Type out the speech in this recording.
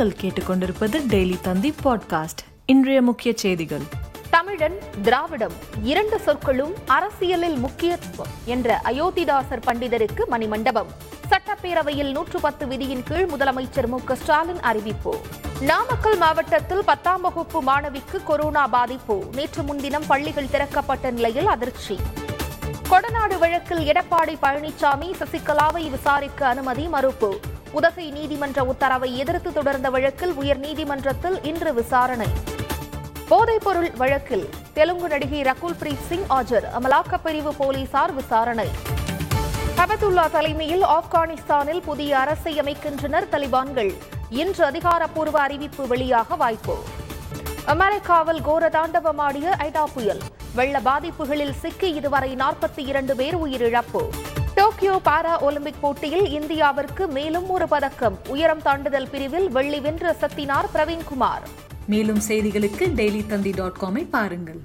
நீங்கள் கேட்டுக்கொண்டிருப்பது டெய்லி தந்தி பாட்காஸ்ட். இன்றைய முக்கிய செய்திகள். தமிழன் திராவிடம் இரண்டு சொற்களும் அரசியலில் முக்கியத்துவம் என்ற அயோத்திதாசர் பண்டிதருக்கு மணிமண்டபம். சட்டப்பேரவையில் நூற்று பத்து விதியின் கீழ் முதலமைச்சர் மு க ஸ்டாலின் அறிவிப்பு. நாமக்கல் மாவட்டத்தில் பத்தாம் வகுப்பு மாணவிக்கு கொரோனா பாதிப்பு. நேற்று முன்தினம் பள்ளிகள் திறக்கப்பட்ட நிலையில் அதிர்ச்சி. கொடநாடு வழக்கில் எடப்பாடி பழனிசாமி சசிகலாவை விசாரிக்க அனுமதி மறுப்பு. உதகை நீதிமன்ற உத்தரவை எதிர்த்து தொடர்ந்த வழக்கில் உயர்நீதிமன்றத்தில் இன்று விசாரணை. போதைப்பொருள் வழக்கில் தெலுங்கு நடிகை ரகுல் பிரீத் சிங் ஆஜர். அமலாக்கப் பிரிவு போலீசார் விசாரணை. ஹபத்துல்லா தலைமையில் ஆப்கானிஸ்தானில் புதிய அரசை அமைக்கின்றனர் தலிபான்கள். இன்று அதிகாரப்பூர்வ அறிவிப்பு வெளியாக வாய்ப்பு. அமெரிக்காவில் கோர தாண்டவமாடிய ஐடா புயல். வெள்ள பாதிப்புகளில் சிக்கி இதுவரை நாற்பத்தி இரண்டு பேர் உயிரிழப்பு. டோக்கியோ பாரா ஒலிம்பிக் போட்டியில் இந்தியாவிற்கு மேலும் ஒரு பதக்கம். உயரம் தாண்டுதல் பிரிவில் வெள்ளி வென்று சத்தினார் பிரவீன்குமார். மேலும் செய்திகளுக்கு டெய்லி தந்தி டாட் காமை பாருங்கள்.